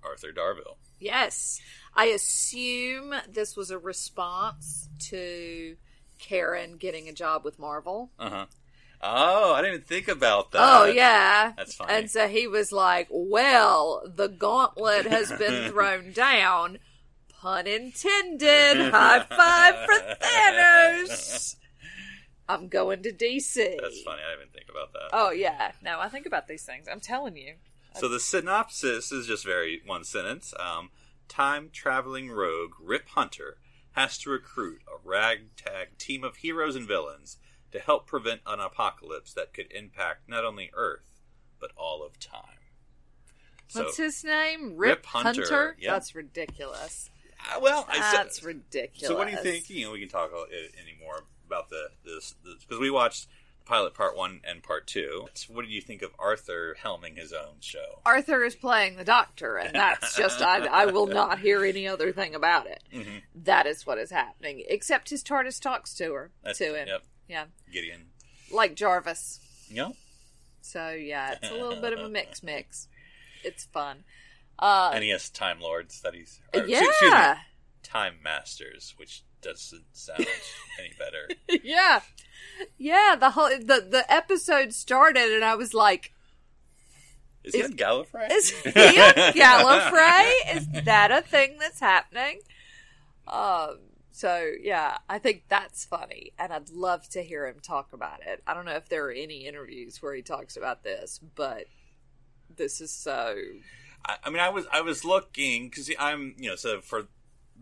Arthur Darvill. Yes. I assume this was a response to Karen getting a job with Marvel. Uh huh. Oh, I didn't even think about that. oh, yeah. That's funny. And so he was like, well, the gauntlet has been thrown down. Pun intended. High five for Thanos. I'm going to DC. That's funny. I didn't even think about that. Oh, yeah. No, I think about these things. I'm telling you. So the synopsis is just very one sentence. Um, Time traveling rogue Rip Hunter has to recruit a ragtag team of heroes and villains to help prevent an apocalypse that could impact not only Earth but all of time. So, What's his name? Rip, Rip Hunter, Hunter? yeah. That's ridiculous. uh, well, I That's ridiculous. So what do you think? You know, we can talk uh, any more about the this because we watched pilot part one and part two. What did you think of Arthur helming his own show? Arthur is playing the doctor, and that's just, I, I will not hear any other thing about it. Mm-hmm. That is what is happening. Except his TARDIS talks to her, That's- to him. Yep, Yeah. Gideon. Like Jarvis. Yeah. So yeah, it's a little bit of a mix mix. It's fun. Uh, and he has Time Lords that he's or, yeah, excuse me, Time Masters, which doesn't sound any better. yeah, yeah. The whole the the episode started, and I was like, Is he on Gallifrey? "Is he Gallifrey? Is that a thing that's happening?" Um. So yeah, I think that's funny, and I'd love to hear him talk about it. I don't know if there are any interviews where he talks about this, but this is so. I, I mean, I was I was looking because I'm you know so for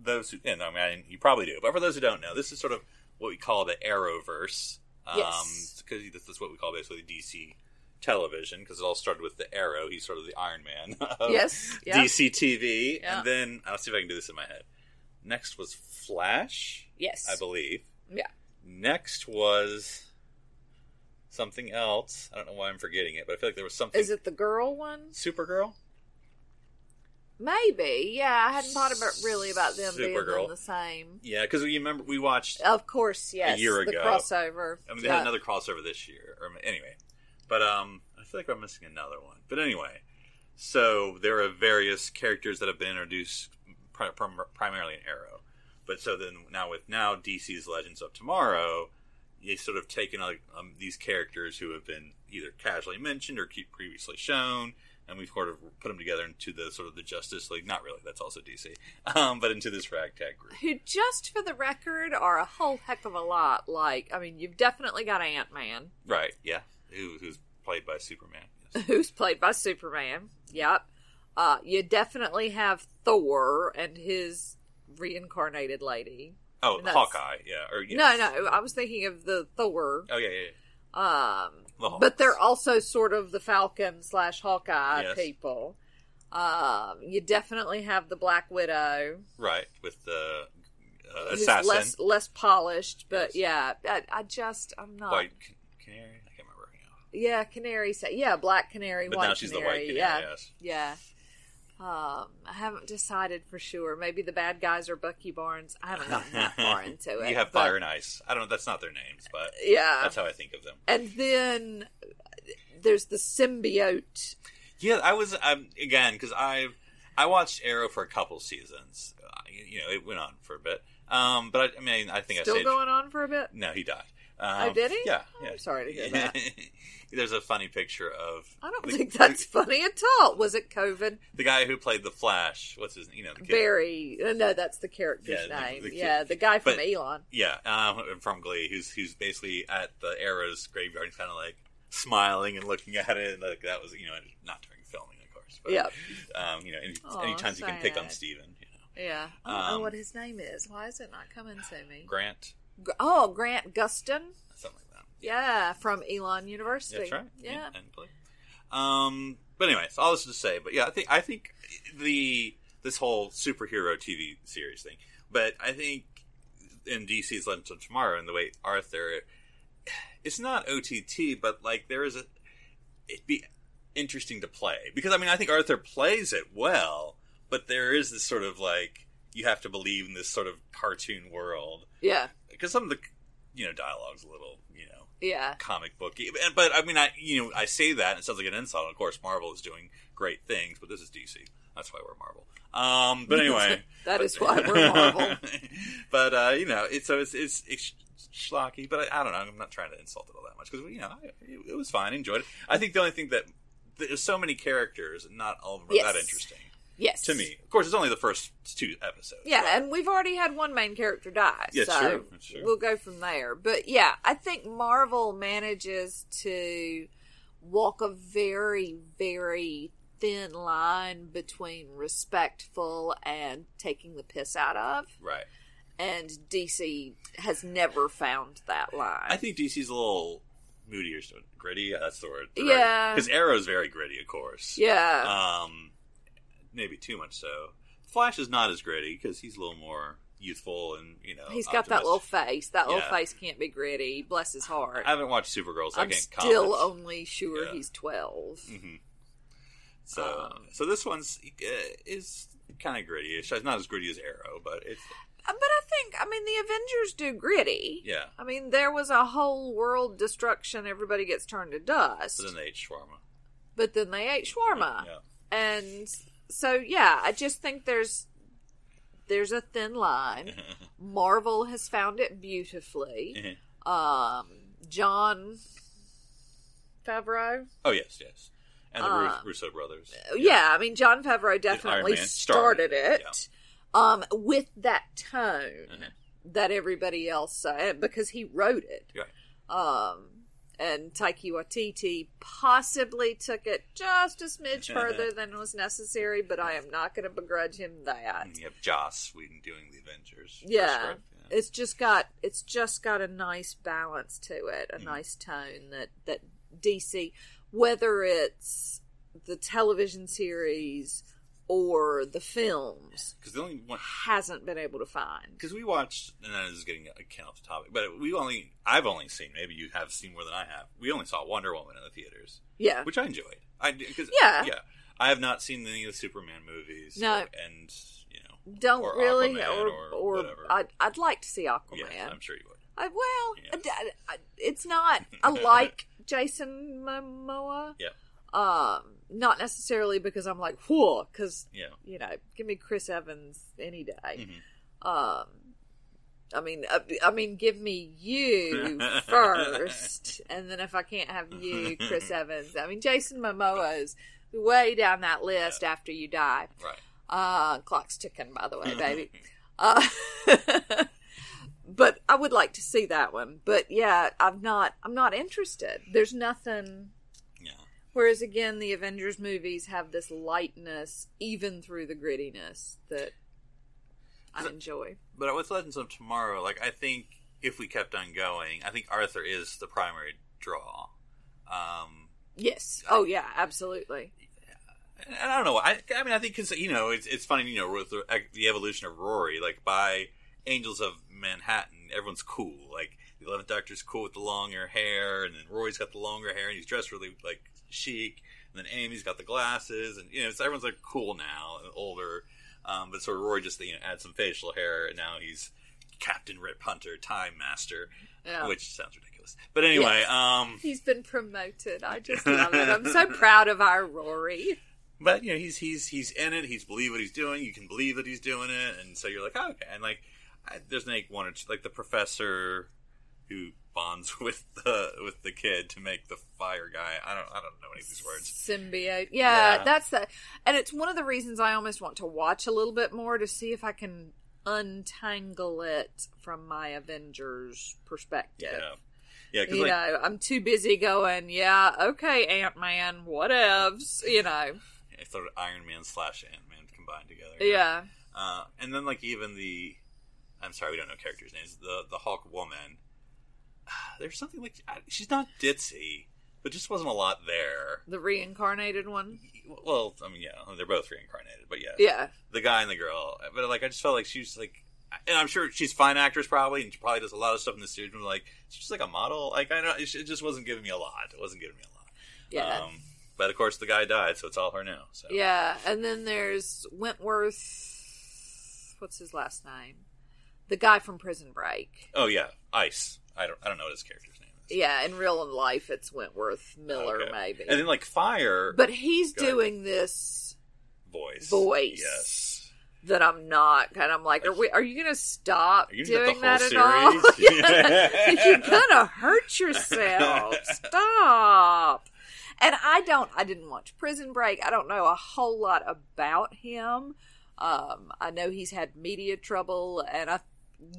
those who and I mean you probably do, but for those who don't know, this is sort of what we call the Arrowverse. Um, Yes. because this is what we call basically DC television because it all started with the Arrow. He's sort of the Iron Man of Yes, yeah. DC TV, Yeah. and then I'll see if I can do this in my head. Next was Flash, Yes, I believe. Yeah. Next was something else. I don't know why I'm forgetting it, but I feel like there was something. Is it the girl one? Supergirl? Maybe. Yeah, I hadn't thought about really about them being Supergirl. on the same. Yeah, because you remember we watched. Of course, yes. A year The ago. crossover. I mean, they Yeah. had another crossover this year. Or anyway, but um, I feel like I'm missing another one. But anyway, so there are various characters that have been introduced prim- primarily in Arrow. But so then now with now DC's Legends of Tomorrow, they sort of taken like, um, these characters who have been either casually mentioned or keep previously shown, and we've sort of put them together into the sort of the Justice League. Not really, that's also DC, um, but into this ragtag group. Who, just for the record, are a whole heck of a lot. Like, I mean, you've definitely got Ant Man, Right? Yeah. Who, who's played by Superman? Yes. who's played by Superman. Yep. Uh, you definitely have Thor and his reincarnated lady. Oh, Hawkeye. Yeah. Or yes. No, no, I was thinking of the Thor. Oh yeah, yeah. yeah. Um, The but they're also sort of the Falcon slash Hawkeye Yes. people. Um, you definitely have the Black Widow, right with the uh, assassin, less less polished, but Yes. yeah, I, I just I'm not. white canary. I can't remember. Yeah, canary. Yeah, black canary, But white now she's the white canary. yeah, Yes. yeah. Um, I haven't decided for sure. Maybe the bad guys are Bucky Barnes. I haven't gotten that far into it. you have but- fire and ice. I don't know. That's not their names, but Yeah, that's how I think of them. and then there's the symbiote. Yeah, I was um, again because I I watched Arrow for a couple seasons. Uh, you know, it went on for a bit. Um, but I, I mean, I think I Still going on for a bit. No, he died. Um, Oh, did he? Yeah. Oh, yeah. I'm sorry to hear that. There's a funny picture of. I don't the- think that's funny at all. Was it COVID? the guy who played the Flash. What's his? Name? You know, the. Barry. uh, No, that's the character's Yeah, the- name. the yeah, the guy from But- Elon. Yeah, um, from Glee, who's who's basically at the Arrow's graveyard, he's kind of like smiling and looking at it. And like that was, you know, not during filming, of course. But, Yep. Um, you know, any, times you can pick on. Steven, you know, Yeah. I don't know Um, what his name is. Why is it not coming to me? Grant, Gr- Oh, Grant Gustin. something like that. Yeah, from Elon University. That's right. Yeah. and Glee. Um, but anyway, so all this to say, but yeah, I think I think the this whole superhero TV series thing, but I think in DC's Legends of Tomorrow and the way Arthur, it's not OTT, but like there is a it'd be interesting to play because I mean I think Arthur plays it well, but there is this sort of like you have to believe in this sort of cartoon world Yeah. because some of the you know dialogue's a little you know Yeah. comic booky. But I mean, I you know I say that and it sounds like an insult. Of course, Marvel is doing great things, but this is DC. That's why we're Marvel. Um, but anyway, that is why we're Marvel. but uh, you know, it's so it's it's, it's schlocky. But I, I don't know. I'm not trying to insult it all that much because you know I, it, it was fine. Enjoyed it. I think the only thing that there's so many characters, and not all of them are Yes. that interesting Yes. to me. Of course, it's only the first two episodes. Yeah, but- and we've already had one main character die. Yeah, so true, true. We'll go from there. But yeah, I think Marvel manages to walk a very, very thin line between respectful and taking the piss out of. right. And DC has never found that line. I think DC's a little moodier, so gritty. That's the word. Yeah. because Arrow's very gritty, of course. yeah. Um, maybe too much so. Flash is not as gritty because he's a little more youthful and you know. He's got that little face. That little Yeah. face can't be gritty. Bless his heart. I haven't watched Supergirl, so I I'm can't still comment. only sure Yeah. he's 12. Mhm. So, Um, so this one's uh, is kind of gritty. It's not as gritty as Arrow, but it's but I think I mean the Avengers do gritty. Yeah. I mean there was a whole world destruction. Everybody gets turned to dust. But then they ate shawarma. but then they ate shawarma. Yeah. And so yeah, I just think there's there's a thin line. Marvel has found it beautifully. Um Jon Favreau. oh yes, yes. And the Ru- Russo brothers. Yeah. I mean Jon Favreau definitely started, started it. it, Um with that tone Mhm. that everybody else said because he wrote it. Right. Um, and Taika Waititi possibly took it just a smidge further than was necessary, but I am not going to begrudge him that. And you have Joss Whedon doing the Avengers. Yeah, script, it's just got it's just got a nice balance to it, a hmm. nice tone that that DC, whether it's the television series or the films, Because the only one, hasn't been able to find. because we watched, and that is getting a kind off the topic, but we only, I've only seen, maybe you have seen more than I have. We only saw Wonder Woman in the theaters, Yeah, which I enjoyed. I because Yeah. yeah, I have not seen any of the Superman movies. No. and you know, don't or really, Aquaman or or or, whatever. I'd I'd like to see Aquaman. yes, I'm sure you would. I, well, Yeah. I- I- it's not. I like Jason Momoa. Yeah, Um, not necessarily because I'm like, whoa, because yeah, you know, give me Chris Evans any day. Mhm. Um, I mean, I, I mean, give me you first, and then if I can't have you, Chris Evans. I mean, Jason Momoa is way down that list after you die. right. Uh, clock's ticking, by the way, baby. uh, but I would like to see that one. But yeah, I'm not. I'm not interested. There's nothing. Whereas again, the Avengers movies have this lightness, even through the grittiness, that I enjoy. but with Legends of Tomorrow, like I think if we kept on going, I think Arthur is the primary draw. Um, Yes. Oh yeah, absolutely. and I don't know. I, I mean, I think because you know, it's it's funny. You know, with the, the evolution of Rory, like by Angels of Manhattan, everyone's cool. Like the Eleventh Doctor's cool with the longer hair, and then Rory's got the longer hair, and he's dressed really like chic. And then Amy's got the glasses, and you know, so everyone's like cool now and older. Um, but sort of Rory just you know adds some facial hair, and now he's Captain Rip Hunter, Time Master, Yeah. which sounds ridiculous. But anyway, Yes. um, He's been promoted. I just love it. I'm so proud of our Rory. But you know, he's he's he's in it. He's believe what he's doing. You can believe that he's doing it, and so you're like, oh, okay. And like, I, there's like one or two, like the professor who bonds with the with the kid to make the fire guy. I don't I don't know any of these words. Symbiote. Yeah, Yeah. that's the and it's one of the reasons I almost want to watch a little bit more to see if I can untangle it from my Avengers perspective. Yeah, yeah. You like, know, I'm too busy going, yeah, okay, Ant Man, whatevs, you know. it's sort of Iron Man slash Ant Man combined together. Yeah. Uh, and then like even the, I'm sorry, we don't know characters' names. The the Hulk woman. There's something like she's not ditzy, but just wasn't a lot there. The reincarnated one. Well, I mean, yeah, they're both reincarnated, but yeah, Yeah. the guy and the girl. But like, I just felt like she was like, and I'm sure she's fine actress probably, and she probably does a lot of stuff in the series. But like, she's just like a model. Like, I don't. It just wasn't giving me a lot. It wasn't giving me a lot. Yeah. Um, but of course, the guy died, so it's all her now. So Yeah, and then there's Wentworth. What's his last name? The guy from Prison Break. Oh yeah, Ice. I don't. I don't know what his character's name is. Yeah, in real life, it's Wentworth Miller, Okay. maybe. And then like Fire but he's doing this voice. voice. Yes. that I'm not. And I'm like, are we? Are you going to stop you doing that at all? You're gonna hurt yourself. Stop. And I don't. I didn't watch Prison Break. I don't know a whole lot about him. Um, I know he's had media trouble, and I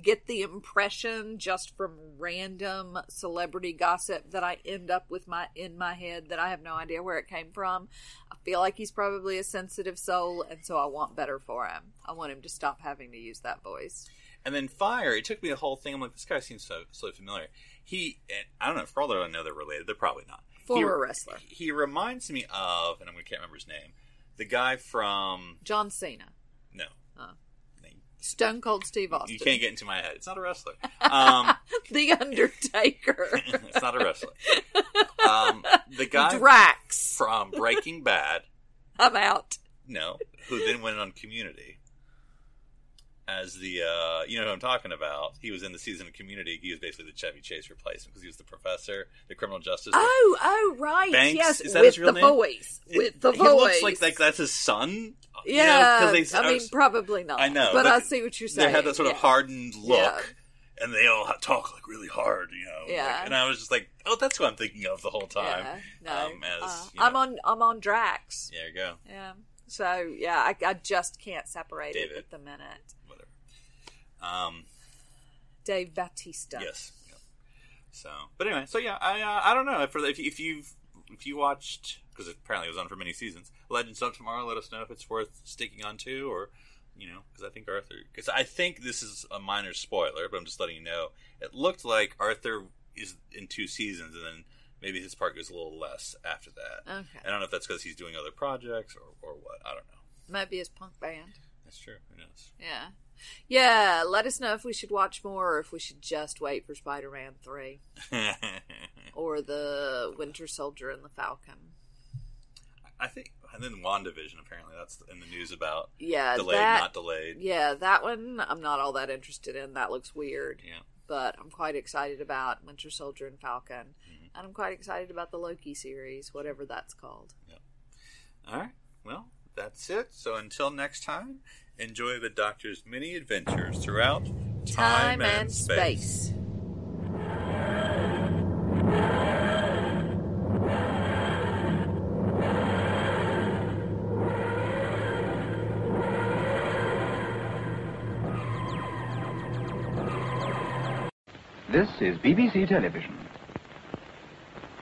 get the impression just from random celebrity gossip that I end up with my in my head that I have no idea where it came from. I feel like he's probably a sensitive soul, and so I want better for him. I want him to stop having to use that voice. And then Fire, it took me the whole thing. I'm like, this guy seems so so familiar. He, and I don't know, for all that I know, they're related. They're probably not. Former he, wrestler. He reminds me of, and I'm gonna can't remember his name, the guy from John Cena, no, Stone Cold Steve Austin, you can't get into my head. It's not a wrestler. Um, The Undertaker, it's not a wrestler. Um, the guy Drax. from Breaking Bad, I'm out. no, who then went on Community. As the uh, you know who I'm talking about. He was in the season of Community. He was basically the Chevy Chase replacement because he was the professor, the criminal justice. Oh, oh, right. Banks? Yes, Is that with his real the name? voice. With the he voice. looks like like that's his son. You know, they, I mean, was- probably not. I know, but, but I see what you're saying. They had that sort of hardened look, Yeah. and they all talk like really hard, you know. Yeah. like- and I was just like, oh, that's what I'm thinking of the whole time. Yeah, no. Um, as, Uh, you know- I'm on. I'm on Drax. There you go. Yeah. So yeah, I, I just can't separate David. it at the minute. Um. Dave Batista. Yes. Yep. So, but anyway, so yeah, I uh, I don't know if if if you've if you watched because apparently it was on for many seasons, Legends of Tomorrow. Let us know if it's worth sticking on to, or you know, because I think Arthur. Because I think this is a minor spoiler, but I'm just letting you know. It looked like Arthur is in two seasons, and then maybe his part goes a little less after that. Okay. I don't know if that's because he's doing other projects or or what. I don't know. Might be his punk band. That's true. Who knows? Yeah. Yeah. Let us know if we should watch more or if we should just wait for Spider Man 3 or the Winter Soldier and the Falcon. I think, and then WandaVision. Apparently, that's in the news about Yeah. delayed, that, not delayed. Yeah, that one I'm not all that interested in. That looks weird. Yeah. But I'm quite excited about Winter Soldier and Falcon. Mm-hmm. And I'm quite excited about the Loki series, whatever that's called. All right. Well, that's it. So until next time, enjoy the Doctor's many adventures throughout time, and space. This is BBC Television.